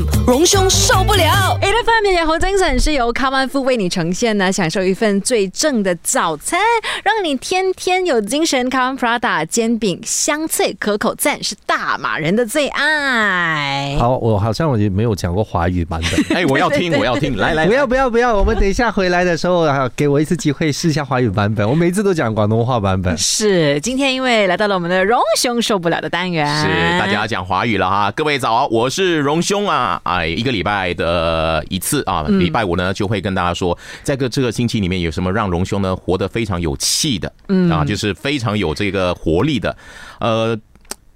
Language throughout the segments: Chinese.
FM 荣兄受不了。A F M 也好精神是由卡曼夫为你呈现呢，享受一份最正的早餐，让你天天有精神。卡曼 Prada 煎饼香脆可口赞，是大马人的最爱。好，我好像我也没有讲过华语版本。哎，我要听，我要听，来来，不要不要不要！我们等一下回来的时候啊，给我一次机会试一下华语版本。我每次都讲广东话版本。是，今天因为来到了我们的荣兄受不了的单元，是大家讲华语了哈，各位早，我是荣兄啊，哎，一个礼拜的一次啊，礼拜五呢就会跟大家说，在个这个星期里面有什么让荣兄呢活得非常有气的，嗯啊，就是非常有这个活力的，呃。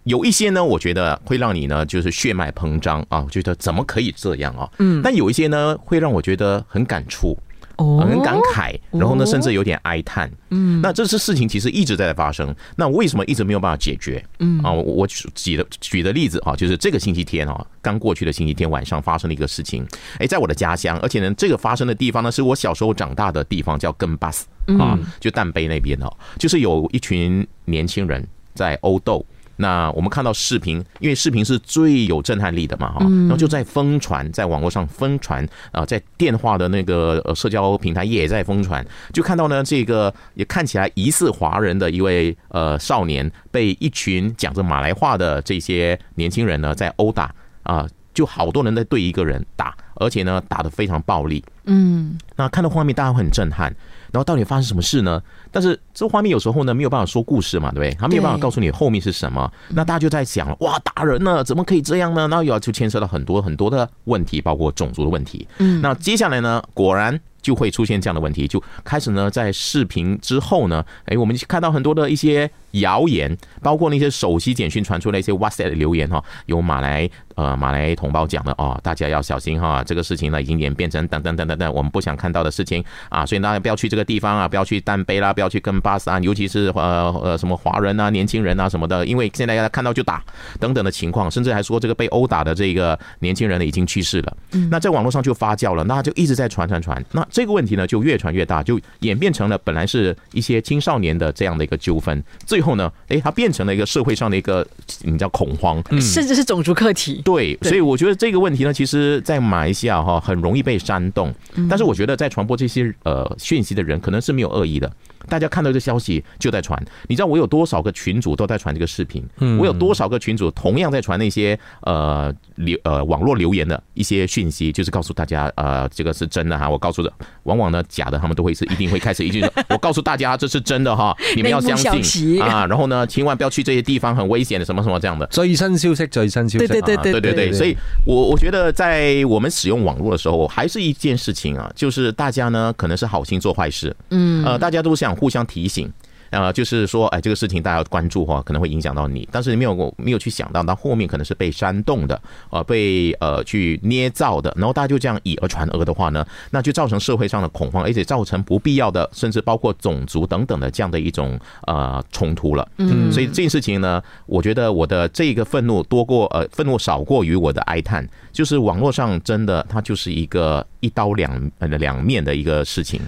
有一些呢，我觉得会让你呢，就是血脉膨胀啊，我觉得怎么可以这样啊？嗯，但有一些呢，会让我觉得很感触，哦很感慨，然后呢，甚至有点哀叹。嗯，那这次事情其实一直在发生，那为什么一直没有办法解决？嗯啊，我我举的举的例子啊，就是这个星期天啊，刚过去的星期天晚上发生了一个事情。哎，在我的家乡，而且呢，这个发生的地方呢，是我小时候长大的地方，叫根巴斯啊，就淡杯那边哦，就是有一群年轻人在殴斗。那我们看到视频，因为视频是最有震撼力的嘛，哈，然后就在疯传，在网络上疯传啊，在电话的那个呃社交平台也在疯传，就看到呢这个也看起来疑似华人的一位呃少年，被一群讲着马来话的这些年轻人呢在殴打啊，就好多人在对一个人打，而且呢打得非常暴力，嗯，那看到画面大家会很震撼。然后到底发生什么事呢？但是这画面有时候呢没有办法说故事嘛，对不对？他没有办法告诉你后面是什么。那大家就在想，哇，打人呢，怎么可以这样呢？那又要就牵涉到很多很多的问题，包括种族的问题。嗯，那接下来呢，果然。就会出现这样的问题，就开始呢，在视频之后呢，哎，我们看到很多的一些谣言，包括那些手机简讯传出的一些 WhatsApp 的留言哈，有马来呃马来同胞讲的哦，大家要小心哈，这个事情呢已经演变成等等等等等我们不想看到的事情啊，所以大家不要去这个地方啊，不要去淡杯啦，不要去跟巴斯啊，尤其是呃呃什么华人啊、年轻人啊什么的，因为现在大家看到就打等等的情况，甚至还说这个被殴打的这个年轻人呢已经去世了，那在网络上就发酵了，那就一直在传传传，那。这个问题呢，就越传越大，就演变成了本来是一些青少年的这样的一个纠纷，最后呢，哎，它变成了一个社会上的一个你叫恐慌，甚至是种族课题。对，所以我觉得这个问题呢，其实，在马来西亚哈很容易被煽动，但是我觉得在传播这些呃讯息的人，可能是没有恶意的。大家看到这消息就在传，你知道我有多少个群主都在传这个视频？我有多少个群主同样在传那些呃留呃网络留言的一些讯息，就是告诉大家呃这个是真的哈。我告诉的，往往呢假的他们都会是一定会开始一句说，我告诉大家这是真的哈，你们要相信啊。然后呢，千万不要去这些地方，很危险的什么什么这样的。最新消息，最新消息，对对对对对对对。所以我我觉得在我们使用网络的时候，还是一件事情啊，就是大家呢可能是好心做坏事，嗯呃，大家都想。互相提醒，呃，就是说，哎，这个事情大家要关注哈，可能会影响到你，但是你没有没有去想到，到后面可能是被煽动的，呃，被呃去捏造的，然后大家就这样以讹传讹的话呢，那就造成社会上的恐慌，而且造成不必要的，甚至包括种族等等的这样的一种呃冲突了。嗯，所以这件事情呢，我觉得我的这个愤怒多过呃愤怒少过于我的哀叹，就是网络上真的它就是一个一刀两呃两面的一个事情。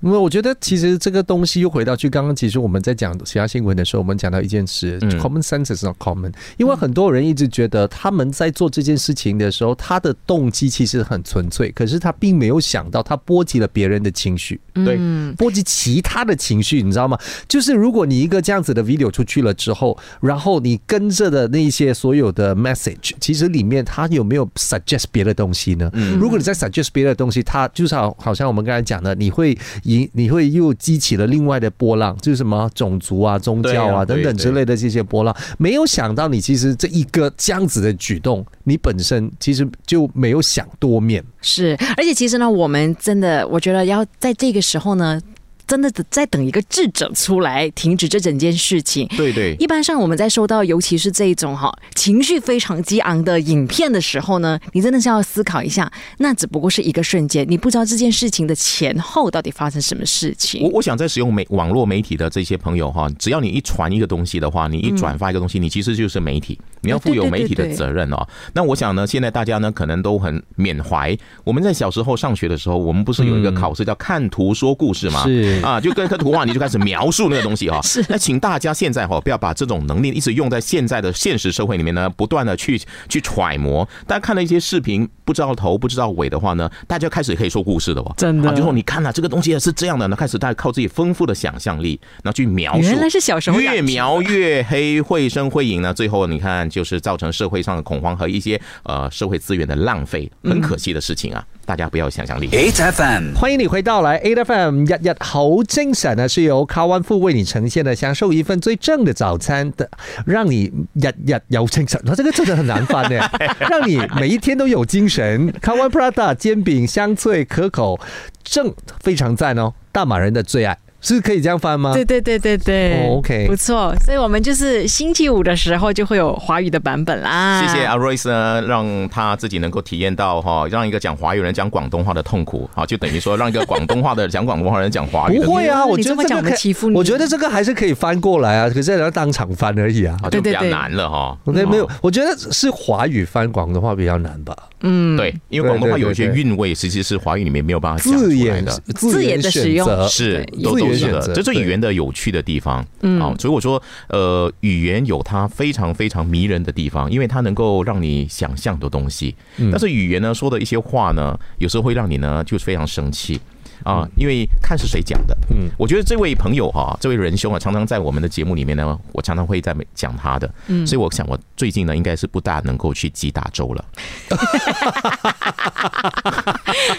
因为我觉得，其实这个东西又回到去刚刚，其实我们在讲其他新闻的时候，我们讲到一件事，common sense is not common。因为很多人一直觉得他们在做这件事情的时候，他的动机其实很纯粹，可是他并没有想到他波及了别人的情绪，对，波及其他的情绪，你知道吗？就是如果你一个这样子的 video 出去了之后，然后你跟着的那些所有的 message，其实里面他有没有 suggest 别的东西呢？如果你在 suggest 别的东西，他就是好，好像我们刚才讲的，你会。你你会又激起了另外的波浪，就是什么种族啊、宗教啊等等之类的这些波浪。没有想到你其实这一个这样子的举动，你本身其实就没有想多面。是，而且其实呢，我们真的我觉得要在这个时候呢。真的在等一个智者出来停止这整件事情。对对，一般上我们在收到，尤其是这一种哈情绪非常激昂的影片的时候呢，你真的是要思考一下，那只不过是一个瞬间，你不知道这件事情的前后到底发生什么事情。我我想在使用媒网络媒体的这些朋友哈，只要你一传一个东西的话，你一转发一个东西，你其实就是媒体，你要负有媒体的责任哦。那我想呢，现在大家呢可能都很缅怀，我们在小时候上学的时候，我们不是有一个考试叫看图说故事吗？是。啊，就跟跟图画你就开始描述那个东西哈。是，那请大家现在哈不要把这种能力一直用在现在的现实社会里面呢，不断的去去揣摩。大家看了一些视频，不知道头不知道尾的话呢，大家开始可以说故事的哦。真的，就说你看了这个东西是这样的，那开始大家靠自己丰富的想象力，然后去描述。原来是小时候越描越黑，绘声绘影呢，最后你看就是造成社会上的恐慌和一些呃社会资源的浪费，很可惜的事情啊。大家不要想象力。HFM，欢迎你回到来 HFM，日日好精神呢，是由卡湾富为你呈现的，享受一份最正的早餐的，让你日日有精神。那这个真的很难翻呢，让你每一天都有精神。卡湾 Prada 煎饼香脆可口，正非常赞哦，大马人的最爱。是可以这样翻吗？对对对对对，OK，不错。所以我们就是星期五的时候就会有华语的版本啦。谢谢阿 Royce 呢，让他自己能够体验到哈，让一个讲华语人讲广东话的痛苦啊，就等于说让一个广东话的讲广东话人讲华语。不会啊，我觉得这个欺负你，我觉得这个还是可以翻过来啊，可是要当场翻而已啊，就比较难了哈。那，没有，我觉得是华语翻广东话比较难吧。嗯，对，因为广东话有一些韵味，其实是华语里面没有办法讲出来的字眼的使用是都都是的，这是语言的有趣的地方啊。所以我说，呃，语言有它非常非常迷人的地方，因为它能够让你想象的东西。但是语言呢，说的一些话呢，有时候会让你呢，就是非常生气。啊，因为看是谁讲的。嗯，我觉得这位朋友哈，这位仁兄啊，常常在我们的节目里面呢，我常常会在讲他的。嗯，所以我想，我最近呢，应该是不大能够去吉打州了。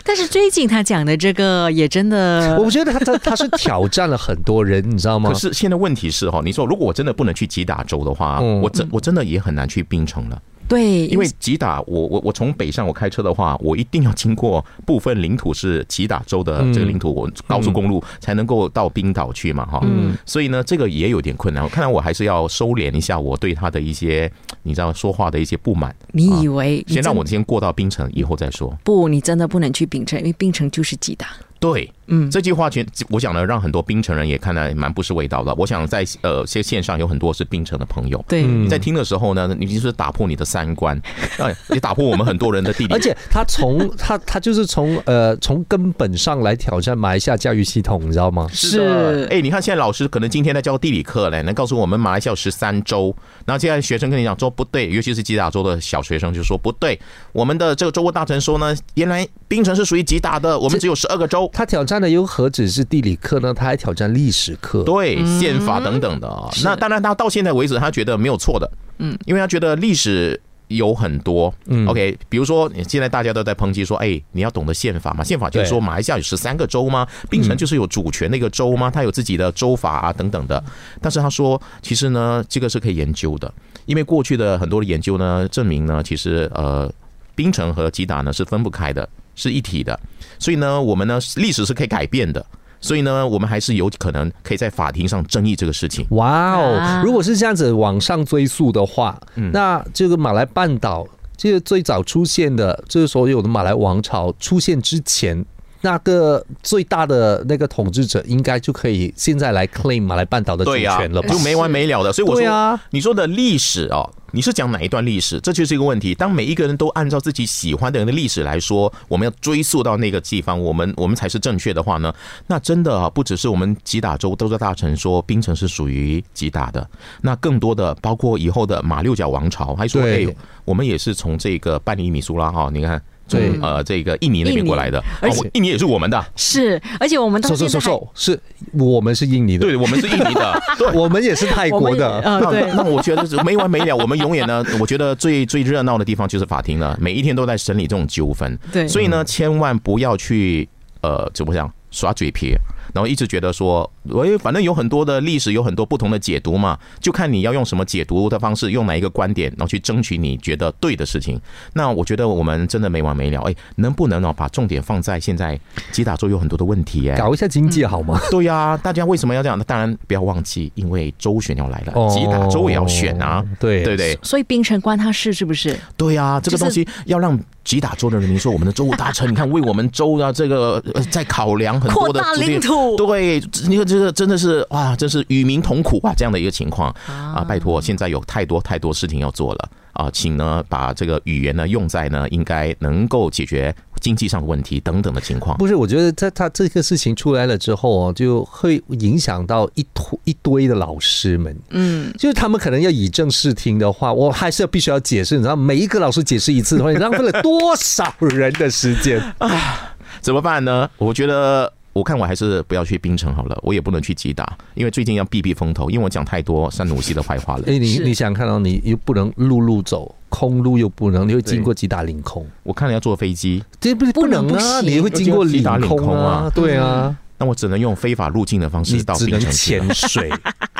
但是最近他讲的这个也真的，我觉得他他他是挑战了很多人，你知道吗？可是现在问题是哈，你说如果我真的不能去吉打州的话，我真我真的也很难去槟城了。对，因为吉打，我我我从北上我开车的话，我一定要经过部分领土是吉打州的这个领土，我高速公路才能够到冰岛去嘛，哈，所以呢，这个也有点困难。看来我还是要收敛一下我对他的一些，你知道说话的一些不满。你以为先让我先过到冰城，以后再说。不，你真的不能去冰城，因为冰城就是吉打。对，嗯，这句话全我讲呢，让很多槟城人也看来蛮不是味道的。我想在呃，线线上有很多是槟城的朋友，对，你在听的时候呢，你就是打破你的三观，哎，也打破我们很多人的地理。而且他从 他他就是从呃从根本上来挑战马来西亚教育系统，你知道吗？是，哎，你看现在老师可能今天在教地理课嘞，能告诉我们马来西亚十三州，然后现在学生跟你讲说不对，尤其是吉打州的小学生就说不对，我们的这个州务大臣说呢，原来槟城是属于吉打的，我们只有十二个州。他挑战的又何止是地理课呢？他还挑战历史课，对宪法等等的。那当然，他到现在为止，他觉得没有错的。嗯，因为他觉得历史有很多。嗯，OK，比如说现在大家都在抨击说，哎，你要懂得宪法嘛？宪法就是说马来西亚有十三个州吗？槟城就是有主权的一个州吗？他有自己的州法啊等等的。但是他说，其实呢，这个是可以研究的，因为过去的很多的研究呢，证明呢，其实呃，槟城和吉打呢是分不开的。是一体的，所以呢，我们呢历史是可以改变的，所以呢，我们还是有可能可以在法庭上争议这个事情。哇哦，如果是这样子往上追溯的话，那这个马来半岛，这个最早出现的，就是所有的马来王朝出现之前。那个最大的那个统治者应该就可以现在来 claim 马来半岛的主权了吧，就没完没了的。所以我说，你说的历史哦，你是讲哪一段历史？这就是一个问题。当每一个人都按照自己喜欢的人的历史来说，我们要追溯到那个地方，我们我们才是正确的话呢？那真的啊，不只是我们吉打州都在大臣说槟城是属于吉打的，那更多的包括以后的马六甲王朝还说，哎，我们也是从这个半尼米苏拉哈，你看。从呃这个印尼那边过来的，而且印尼也是我们的，是，而且我们说说说说，是我们是印尼的，对，我们是印尼的，对，我们也是泰国的，那那我觉得是没完没了，我们永远呢，我觉得最最热闹的地方就是法庭了，每一天都在审理这种纠纷，对，所以呢，千万不要去呃怎么讲耍嘴皮。然后一直觉得说，喂，反正有很多的历史，有很多不同的解读嘛，就看你要用什么解读的方式，用哪一个观点，然后去争取你觉得对的事情。那我觉得我们真的没完没了，哎，能不能哦把重点放在现在吉打州有很多的问题，哎，搞一下经济好吗？对呀，大家为什么要这样？那当然不要忘记，因为州选要来了，吉打州也要选啊，对对对。所以冰城关他事是不是？对呀，这个东西要让。吉打州的人民说：“我们的州务大臣，你看为我们州的这个在考量很多的领土，对，你看这个真的是哇，真是与民同苦啊，这样的一个情况啊！拜托，现在有太多太多事情要做了啊，请呢把这个语言呢用在呢应该能够解决经济上的问题等等的情况。不是，我觉得他他这个事情出来了之后哦，就会影响到一坨一堆的老师们。嗯，就是他们可能要以正视听的话，我还是要必须要解释。你知道，每一个老师解释一次的话，你 浪费了多少人的时间啊？怎么办呢？我觉得。我看我还是不要去槟城好了，我也不能去吉打，因为最近要避避风头，因为我讲太多山努西的坏话了。哎，你你想看到你又不能陆路走，空路又不能，你会经过吉打领空。我看了要坐飞机，这不是不能啊，你会经过吉打领空啊？对啊。那我只能用非法入境的方式到冰城潜水。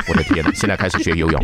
我的天！现在开始学游泳。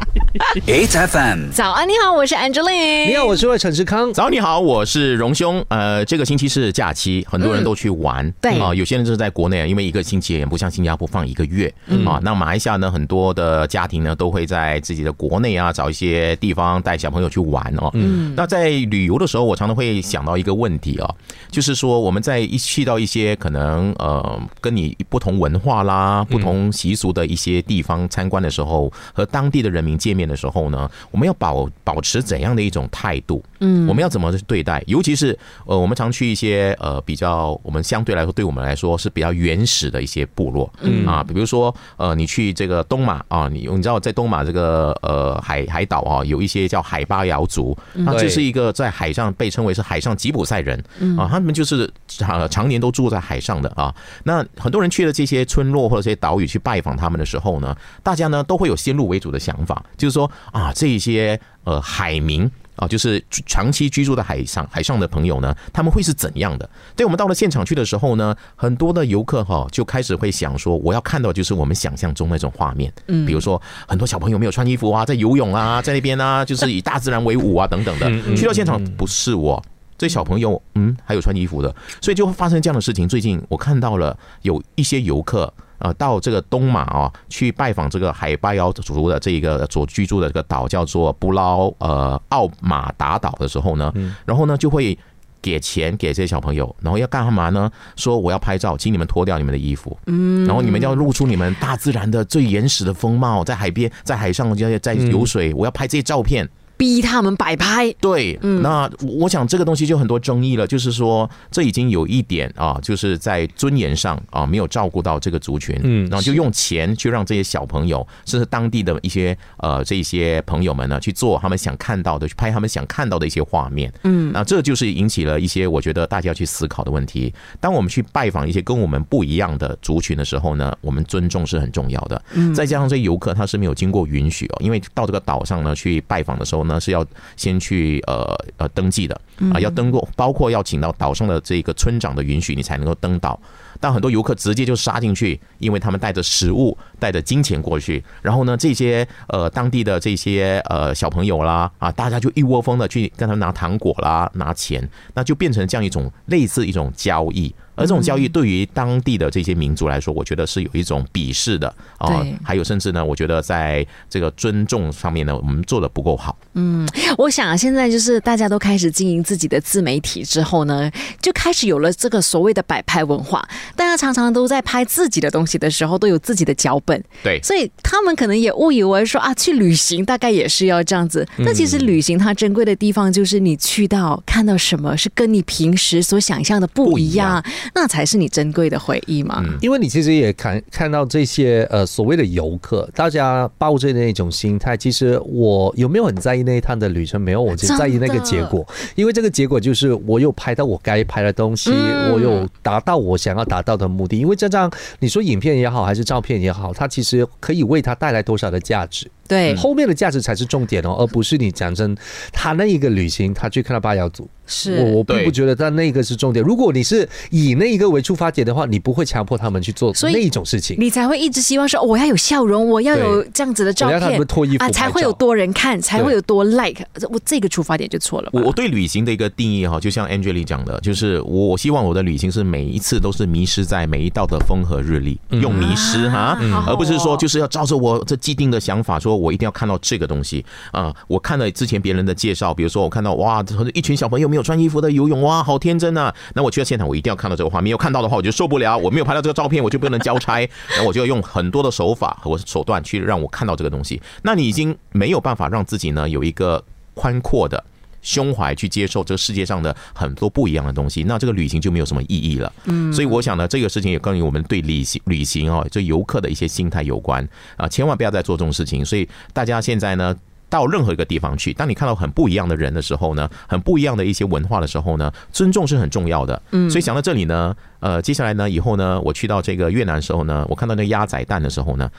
HFM，早安，你好，我是 Angeline。你好，我是陈志康。早，你好，我是荣兄。呃，这个星期是假期，很多人都去玩。对啊，有些人就是在国内，因为一个星期也不像新加坡放一个月啊。那马来西亚呢，很多的家庭呢都会在自己的国内啊找一些地方带小朋友去玩哦。嗯。那在旅游的时候，我常常会想到一个问题啊，就是说我们在一去到一些可能呃跟你。不同文化啦、不同习俗的一些地方参观的时候，时候和当地的人民见面的时候呢，我们要保保持怎样的一种态度？嗯，我们要怎么对待？尤其是呃，我们常去一些呃比较我们相对来说对我们来说是比较原始的一些部落，嗯。啊，比如说呃，你去这个东马啊，你你知道在东马这个呃海海岛啊，有一些叫海巴瑶族，那这是一个在海上被称为是海上吉普赛人。啊，他们就是常常年都住在海上的啊，那很多人。去了这些村落或者这些岛屿去拜访他们的时候呢，大家呢都会有先入为主的想法，就是说啊，这一些呃海民啊，就是长期居住在海上海上的朋友呢，他们会是怎样的？对我们到了现场去的时候呢，很多的游客哈就开始会想说，我要看到就是我们想象中那种画面，嗯，比如说很多小朋友没有穿衣服啊，在游泳啊，在那边啊，就是以大自然为伍啊等等的。去到现场不是我。这小朋友，嗯，还有穿衣服的，所以就会发生这样的事情。最近我看到了有一些游客，呃，到这个东马啊，去拜访这个海巴瑶族的这一个所居住的这个岛，叫做布劳呃奥马达岛的时候呢，然后呢就会给钱给这些小朋友，然后要干嘛呢？说我要拍照，请你们脱掉你们的衣服，嗯，然后你们要露出你们大自然的最原始的风貌，在海边，在海上在在游水，我要拍这些照片。逼他们摆拍，对，那我想这个东西就很多争议了，就是说这已经有一点啊，就是在尊严上啊没有照顾到这个族群，嗯，然后就用钱去让这些小朋友，甚至当地的一些呃这些朋友们呢去做他们想看到的，去拍他们想看到的一些画面，嗯，那这就是引起了一些我觉得大家要去思考的问题。当我们去拜访一些跟我们不一样的族群的时候呢，我们尊重是很重要的，嗯，再加上这些游客他是没有经过允许哦，因为到这个岛上呢去拜访的时候。呢是要先去呃呃登记的啊，要登过，包括要请到岛上的这个村长的允许，你才能够登岛。但很多游客直接就杀进去，因为他们带着食物、带着金钱过去，然后呢，这些呃当地的这些呃小朋友啦啊，大家就一窝蜂的去跟他们拿糖果啦、拿钱，那就变成这样一种类似一种交易。而这种交易对于当地的这些民族来说，我觉得是有一种鄙视的啊。还有甚至呢，我觉得在这个尊重上面呢，我们做的不够好。嗯，我想现在就是大家都开始经营自己的自媒体之后呢，就开始有了这个所谓的摆拍文化。大家常常都在拍自己的东西的时候，都有自己的脚本。对，所以他们可能也误以为说啊，去旅行大概也是要这样子。但其实旅行它珍贵的地方，就是你去到看到什么是跟你平时所想象的不一样。那才是你珍贵的回忆嘛？因为你其实也看看到这些呃所谓的游客，大家抱着那种心态，其实我有没有很在意那一趟的旅程？没有，我只在意那个结果。因为这个结果就是我有拍到我该拍的东西，我有达到我想要达到的目的。因为这张你说影片也好，还是照片也好，它其实可以为它带来多少的价值？对，后面的价值才是重点哦，而不是你讲真他那一个旅行，他去看到八瑶族。是。我我并不觉得，他那个是重点。如果你是以那一个为出发点的话，你不会强迫他们去做那一种事情，你才会一直希望说我要有笑容，我要有这样子的照片，脱衣服啊，才会有多人看，才会有多 like。我这个出发点就错了。我我对旅行的一个定义哈，就像 Angela 讲的，就是我我希望我的旅行是每一次都是迷失在每一道的风和日丽，用迷失哈，而不是说就是要照着我这既定的想法，说我一定要看到这个东西啊。我看了之前别人的介绍，比如说我看到哇，一群小朋友没有穿衣服的游泳。哇，好天真啊！那我去到现场，我一定要看到这个画面。有看到的话，我就受不了。我没有拍到这个照片，我就不能交差。然后我就要用很多的手法和手段去让我看到这个东西。那你已经没有办法让自己呢有一个宽阔的。胸怀去接受这个世界上的很多不一样的东西，那这个旅行就没有什么意义了。嗯，所以我想呢，这个事情也跟我们对旅行旅行哦，就游客的一些心态有关啊，千万不要再做这种事情。所以大家现在呢。到任何一个地方去，当你看到很不一样的人的时候呢，很不一样的一些文化的时候呢，尊重是很重要的。嗯，所以想到这里呢，呃，接下来呢，以后呢，我去到这个越南的时候呢，我看到那个鸭仔蛋的时候呢。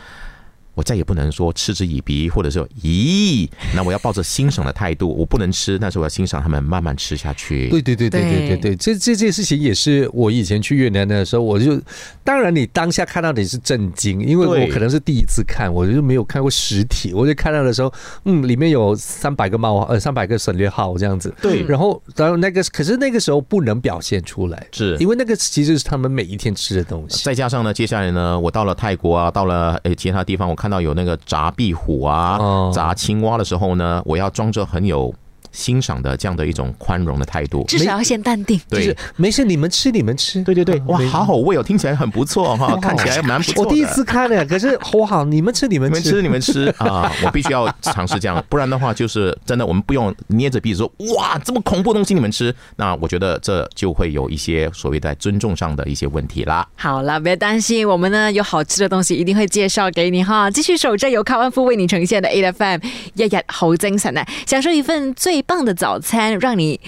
我再也不能说嗤之以鼻，或者说咦，那我要抱着欣赏的态度，我不能吃，但是我要欣赏他们慢慢吃下去。对对对对对对对，这这件事情也是我以前去越南的时候，我就当然你当下看到你是震惊，因为我可能是第一次看，我就没有看过实体，我就看到的时候，嗯，里面有三百个冒呃三百个省略号这样子。对，然后然后那个可是那个时候不能表现出来，是因为那个其实是他们每一天吃的东西。再加上呢，接下来呢，我到了泰国啊，到了呃其他地方，我看。看到有那个炸壁虎啊，炸青蛙的时候呢，我要装着很有。欣赏的这样的一种宽容的态度，至少要先淡定。对，没事，你们吃，你们吃。对对对，哇，好好味哦，听起来很不错哈，看起来蛮不错。我第一次看呢，可是我好，你们吃，你们吃，你们吃啊！我必须要尝试这样，不然的话就是真的，我们不用捏着鼻子说哇，这么恐怖的东西你们吃。那我觉得这就会有一些所谓在尊重上的一些问题啦。好了，别担心，我们呢有好吃的东西一定会介绍给你哈。继续守着由康万夫为你呈现的 A F M，日日好精神呢，享受一份最棒的早餐。让你。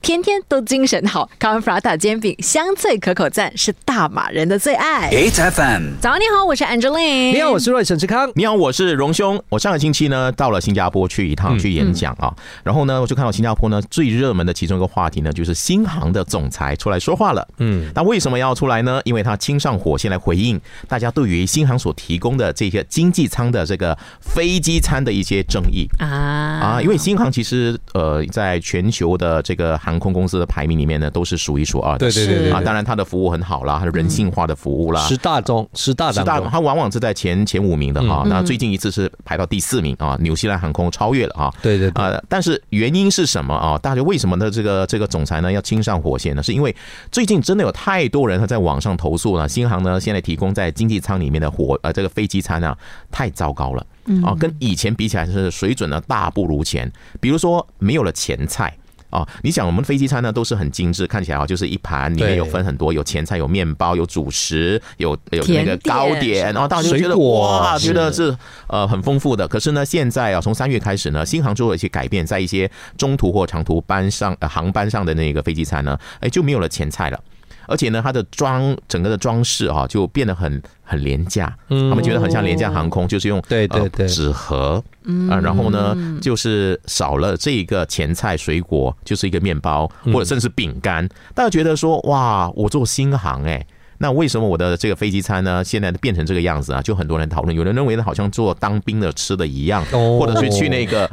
天天都精神好，卡文弗拉达煎饼香脆可口赞是大马人的最爱。HFM，早上你好，我是 Angeline。你好，我是瑞沈志康。你好，我是荣兄。我上个星期呢到了新加坡去一趟去演讲啊，然后呢我就看到新加坡呢最热门的其中一个话题呢就是新航的总裁出来说话了。嗯，那为什么要出来呢？因为他亲上火线来回应大家对于新航所提供的这些经济舱的这个飞机餐的一些争议啊啊，因为新航其实呃在全球的这个航空公司的排名里面呢，都是数一数二的。对对对啊，当然它的服务很好啦，它的人性化的服务啦，十大中十大十大，它往往是在前前五名的哈。那最近一次是排到第四名啊，纽西兰航空超越了啊。对对啊，但是原因是什么啊？大家为什么呢？这个这个总裁呢要亲上火线呢？是因为最近真的有太多人他在网上投诉了，新航呢现在提供在经济舱里面的火呃这个飞机餐啊太糟糕了啊，跟以前比起来是水准呢大不如前。比如说没有了前菜。啊，你想我们飞机餐呢都是很精致，看起来啊就是一盘里面有分很多，有前菜、有面包、有主食、有有那个糕点，然后大家就觉得哇，觉得是呃很丰富的。可是呢，现在啊从三月开始呢，新航做了一些改变，在一些中途或长途班上呃航班上的那个飞机餐呢，哎就没有了前菜了。而且呢，它的装整个的装饰啊，就变得很很廉价。嗯，他们觉得很像廉价航空，就是用对对对纸盒，嗯啊，然后呢，就是少了这一个前菜、水果，就是一个面包或者甚至饼干。大家觉得说，哇，我做新航哎，那为什么我的这个飞机餐呢，现在变成这个样子啊？就很多人讨论，有人认为呢，好像做当兵的吃的一样，或者是去那个。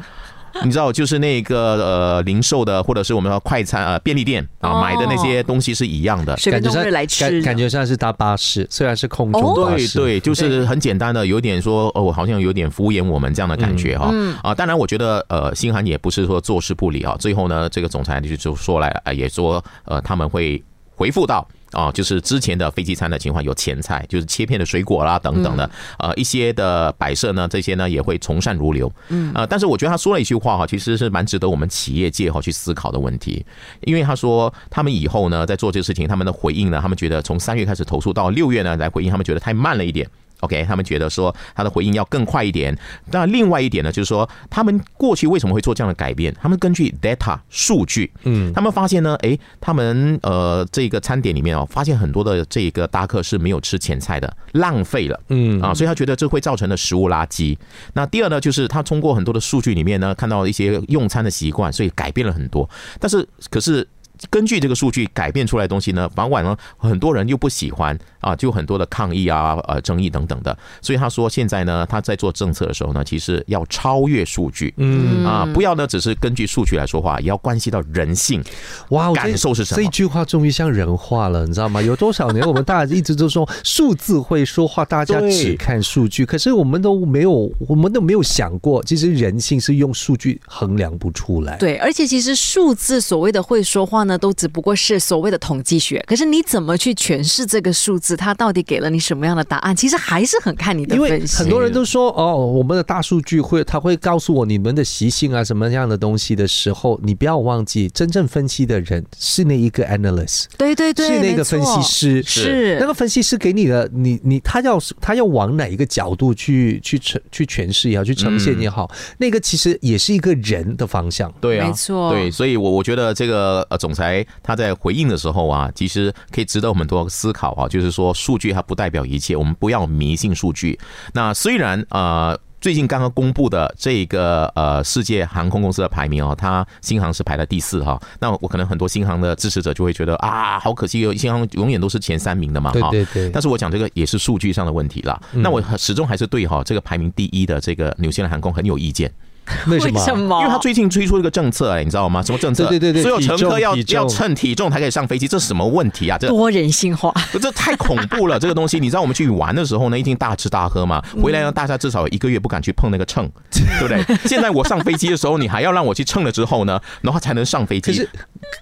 你知道，就是那个呃，零售的或者是我们的快餐呃便利店啊，买的那些东西是一样的，感觉上来吃，感觉像是搭巴士，虽然是空中巴士，对对，就是很简单的，有点说哦，好像有点敷衍我们这样的感觉哈啊。当然，我觉得呃，新韩也不是说坐视不理啊。最后呢，这个总裁就就说来啊，也说呃，他们会回复到。啊，就是之前的飞机餐的情况，有前菜，就是切片的水果啦等等的，呃，一些的摆设呢，这些呢也会从善如流。嗯，呃，但是我觉得他说了一句话哈，其实是蛮值得我们企业界哈去思考的问题，因为他说他们以后呢在做这个事情，他们的回应呢，他们觉得从三月开始投诉到六月呢来回应，他们觉得太慢了一点。OK，他们觉得说他的回应要更快一点。那另外一点呢，就是说他们过去为什么会做这样的改变？他们根据 data 数据，嗯，他们发现呢，哎，他们呃这个餐点里面哦，发现很多的这个搭客是没有吃前菜的，浪费了，嗯啊，所以他觉得这会造成的食物垃圾。那第二呢，就是他通过很多的数据里面呢，看到一些用餐的习惯，所以改变了很多。但是可是。根据这个数据改变出来的东西呢，往往呢很多人又不喜欢啊，就很多的抗议啊、呃争议等等的。所以他说现在呢，他在做政策的时候呢，其实要超越数据，嗯啊，不要呢只是根据数据来说话，也要关系到人性。哇，感受是什么？这句话终于像人话了，你知道吗？有多少年我们大家一直都说数字会说话，大家只看数据，可是我们都没有，我们都没有想过，其实人性是用数据衡量不出来。对，而且其实数字所谓的会说话呢。呢，都只不过是所谓的统计学。可是你怎么去诠释这个数字？它到底给了你什么样的答案？其实还是很看你的因为分析。很多人都说哦，我们的大数据会，它会告诉我你们的习性啊，什么样的东西的时候，你不要忘记，真正分析的人是那一个 analyst，对对对，是那个分析师，是那个分析师给你的，你你他要他要往哪一个角度去去呈去诠释也好，去呈现也好，那个其实也是一个人的方向。对啊，没错对，所以我我觉得这个呃，总裁来他在回应的时候啊，其实可以值得我们多思考啊，就是说数据它不代表一切，我们不要迷信数据。那虽然呃。最近刚刚公布的这个呃世界航空公司的排名哦，它新航是排在第四哈。那我可能很多新航的支持者就会觉得啊，好可惜，新航永远都是前三名的嘛哈。对对对但是我讲这个也是数据上的问题啦。那我始终还是对哈这个排名第一的这个纽西兰航空很有意见。为什么？为什么？因为他最近推出一个政策，哎，你知道吗？什么政策？对对对对所有乘客要要称体重才可以上飞机，这是什么问题啊？这多人性化。这太恐怖了！这个东西，你知道我们去玩的时候呢，一定大吃大喝嘛，回来呢，大家至少一个月不敢去碰那个秤，对不对？现在我上飞机的时候，你还要让我去称了之后呢，然后才能上飞机。可是，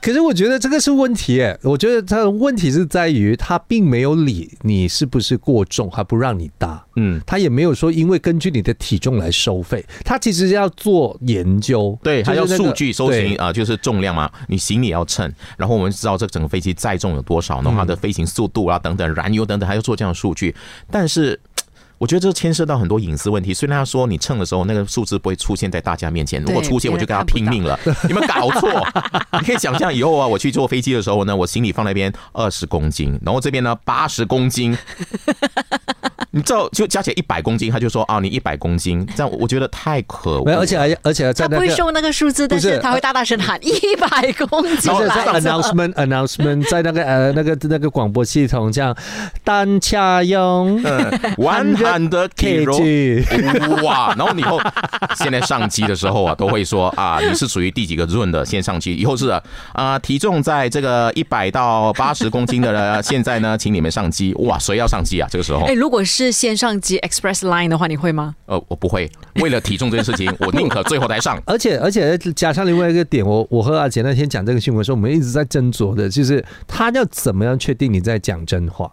可是我觉得这个是问题耶。我觉得他的问题是在于，他并没有理你是不是过重，还不让你搭。嗯，他也没有说因为根据你的体重来收费，他其实要做研究，对，还要数据搜寻啊、就是重量嘛，你行李要称，然后我们知道这整个飞机载重有多少，然后它的飞行速度啊等等，燃油等等，还要做这样的数据，但是。我觉得这牵涉到很多隐私问题。虽然他说你称的时候那个数字不会出现在大家面前，如果出现我就跟他拼命了。有没有搞错？你可以想象以后啊，我去坐飞机的时候呢，我行李放那边二十公斤，然后这边呢八十公斤，你知道就加起来一百公斤，他就说啊你一百公斤，这样我觉得太可恶没有，而且还而且在那个他不会说那个数字，但是是他会大大声喊一百公斤就是在来。announcement announcement 在那个呃那个那个广播系统这样，单恰用嗯，完喊的 K 容 kg，哇！然后你以后现在上机的时候啊，都会说啊，你是属于第几个润的，先上机。以后是啊、体重在这个一百到八十公斤的呢，现在呢，请你们上机。哇，谁要上机啊？这个时候哎，，如果是线上机 Express Line 的话，你会吗？呃，我不会，为了体重这件事情，我宁可最后再上。而且而且加上另外一个点，我我和阿杰那天讲这个新闻的时候，我们一直在斟酌的，就是他要怎么样确定你在讲真话。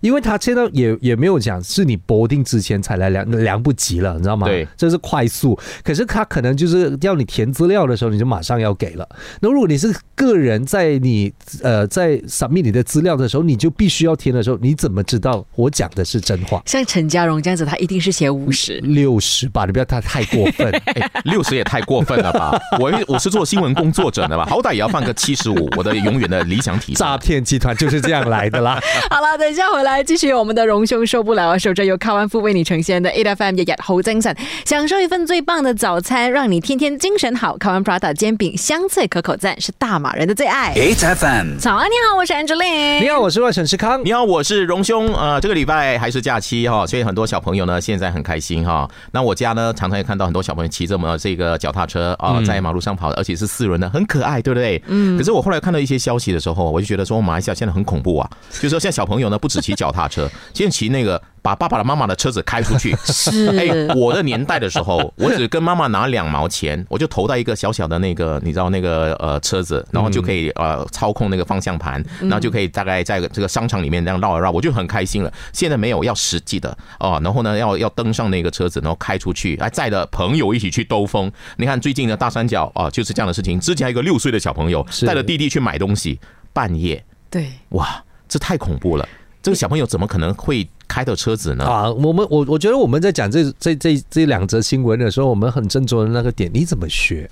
因为他现在也也没有讲是你拨定之前才来量量不及了，你知道吗？对，这是快速。可是他可能就是要你填资料的时候，你就马上要给了。那如果你是个人，在你呃在 submit 你的资料的时候，你就必须要填的时候，你怎么知道我讲的是真话？像陈家荣这样子，他一定是写五十。六十吧，你不要太太过分。哎，六十也太过分了吧？我我是做新闻工作者的嘛，好歹也要放个七十五，我的永远的理想体重。诈骗集团就是这样来的啦。好了，等一下回来继续我们的荣兄受不了，守着由卡湾夫为你呈现的 A F M 日日好精神，享受一份最棒的早餐，让你天天精神好。卡湾 Prada 煎饼香脆可口赞，是大马人的最爱。8FM 早安，你好，我是 Angeline。你好，我是万沈世康。你好，我是荣兄。呃，这个礼拜还是假期哈，所以很多小朋友呢现在很开心哈。那我家呢常常也看到很多小朋友骑着么这个脚踏车啊、在马路上跑，而且是四轮的，很可爱，对不对？嗯。可是我后来看到一些消息的时候，我就觉得说马来西亚现在很恐怖啊，就是说现在小朋友呢不止骑脚踏车，现在骑那个把爸爸的妈妈的车子开出去。是，哎，我的年代的时候，我只跟妈妈拿两毛钱，我就投到一个小小的那个，你知道那个呃车子，然后就可以呃操控那个方向盘，然后就可以大概在这个商场里面这样绕一绕，我就很开心了。现在没有，要实际的哦，然后呢要要登上那个车子，然后开出去，还载着朋友一起去兜风。你看最近的大三角啊，就是这样的事情。之前还有一个六岁的小朋友带着弟弟去买东西，半夜对。哇，这太恐怖了。这个小朋友怎么可能会开到车子呢？啊，我们我我觉得我们在讲这这这这两则新闻的时候，我们很斟酌的那个点，你怎么学？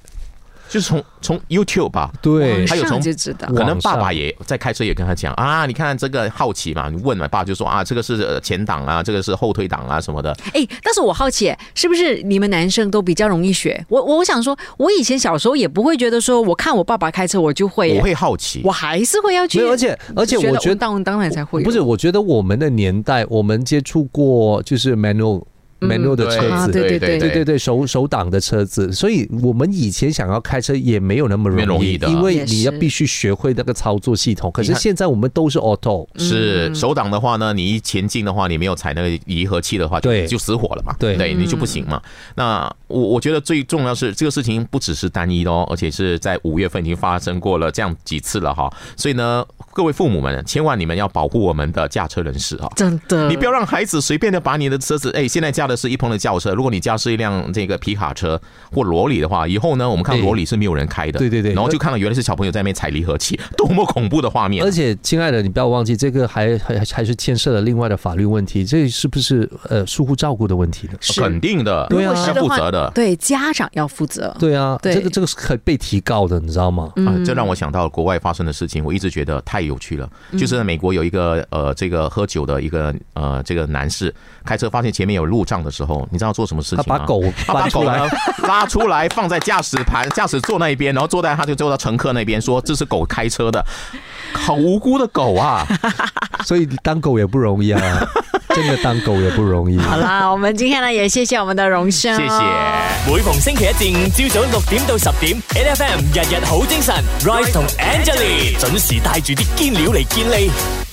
就是从从 YouTube 吧，对网，还有从上就知道。可能爸爸也在开车，也跟他讲啊，你看这个好奇嘛，你问嘛，爸爸就说啊，这个是呃前挡啊，这个是后推挡啊什么的。哎，但是我好奇，是不是你们男生都比较容易学？我我我想说，我以前小时候也不会觉得说，我看我爸爸开车我就会，我会好奇我，还是会要去，而且而且我觉得当当然才会不是，我觉得我们的年代，我们接触过就是 manual manual 的车啊子，对对。对对对。对，手手挡的车子，所以我们以前想要开车也没有那么容易，的。因为你要必须学会那个操作系统。可是现在我们都是 auto，是手挡的话呢，你一前进的话，你没有踩那个离合器的话，就对。就死火了嘛，对。对，你就不行嘛。那我我觉得最重要是这个事情不只是单一的哦，而且是在五月份已经发生过了这样几次了哈。所以呢，各位父母们，千万你们要保护我们的驾车人士哈。真的，你不要让孩子随便的把你的车子，哎，现在驾的是一鹏的轿车，如果你家是一辆这个皮卡车或罗里的话，以后呢，我们看对罗里是没有人开的，对对对然后就看到原来是小朋友在那边踩离合器，多么恐怖的画面啊而！且，亲爱的，你不要忘记，这个还还还是牵涉了另外的法律问题，这是不是呃疏忽照顾的问题呢？是肯定的，对啊要负责的。对家长要负责。对啊，对这个这个是可以被提告的，你知道吗？啊，这让我想到国外发生的事情，我一直觉得太有趣了。就是在美国有一个呃，这个喝酒的一个呃，这个男士开车发现前面有路障的时候，你知道做什么事情吗？他把狗他把搬出来狗呢，拉出来放在驾驶盘、驾驶座那一边，然后坐在他就坐到乘客那边，说这是狗开车的，好无辜的狗啊！所以当狗也不容易啊，真的当狗也不容易。好啦，我们今天呢也谢谢我们的荣兄，谢谢。每逢星期一至五朝早六點到十點，N F M 日日好精神，Rise 同 Angelie 準時帶住啲堅料嚟健利。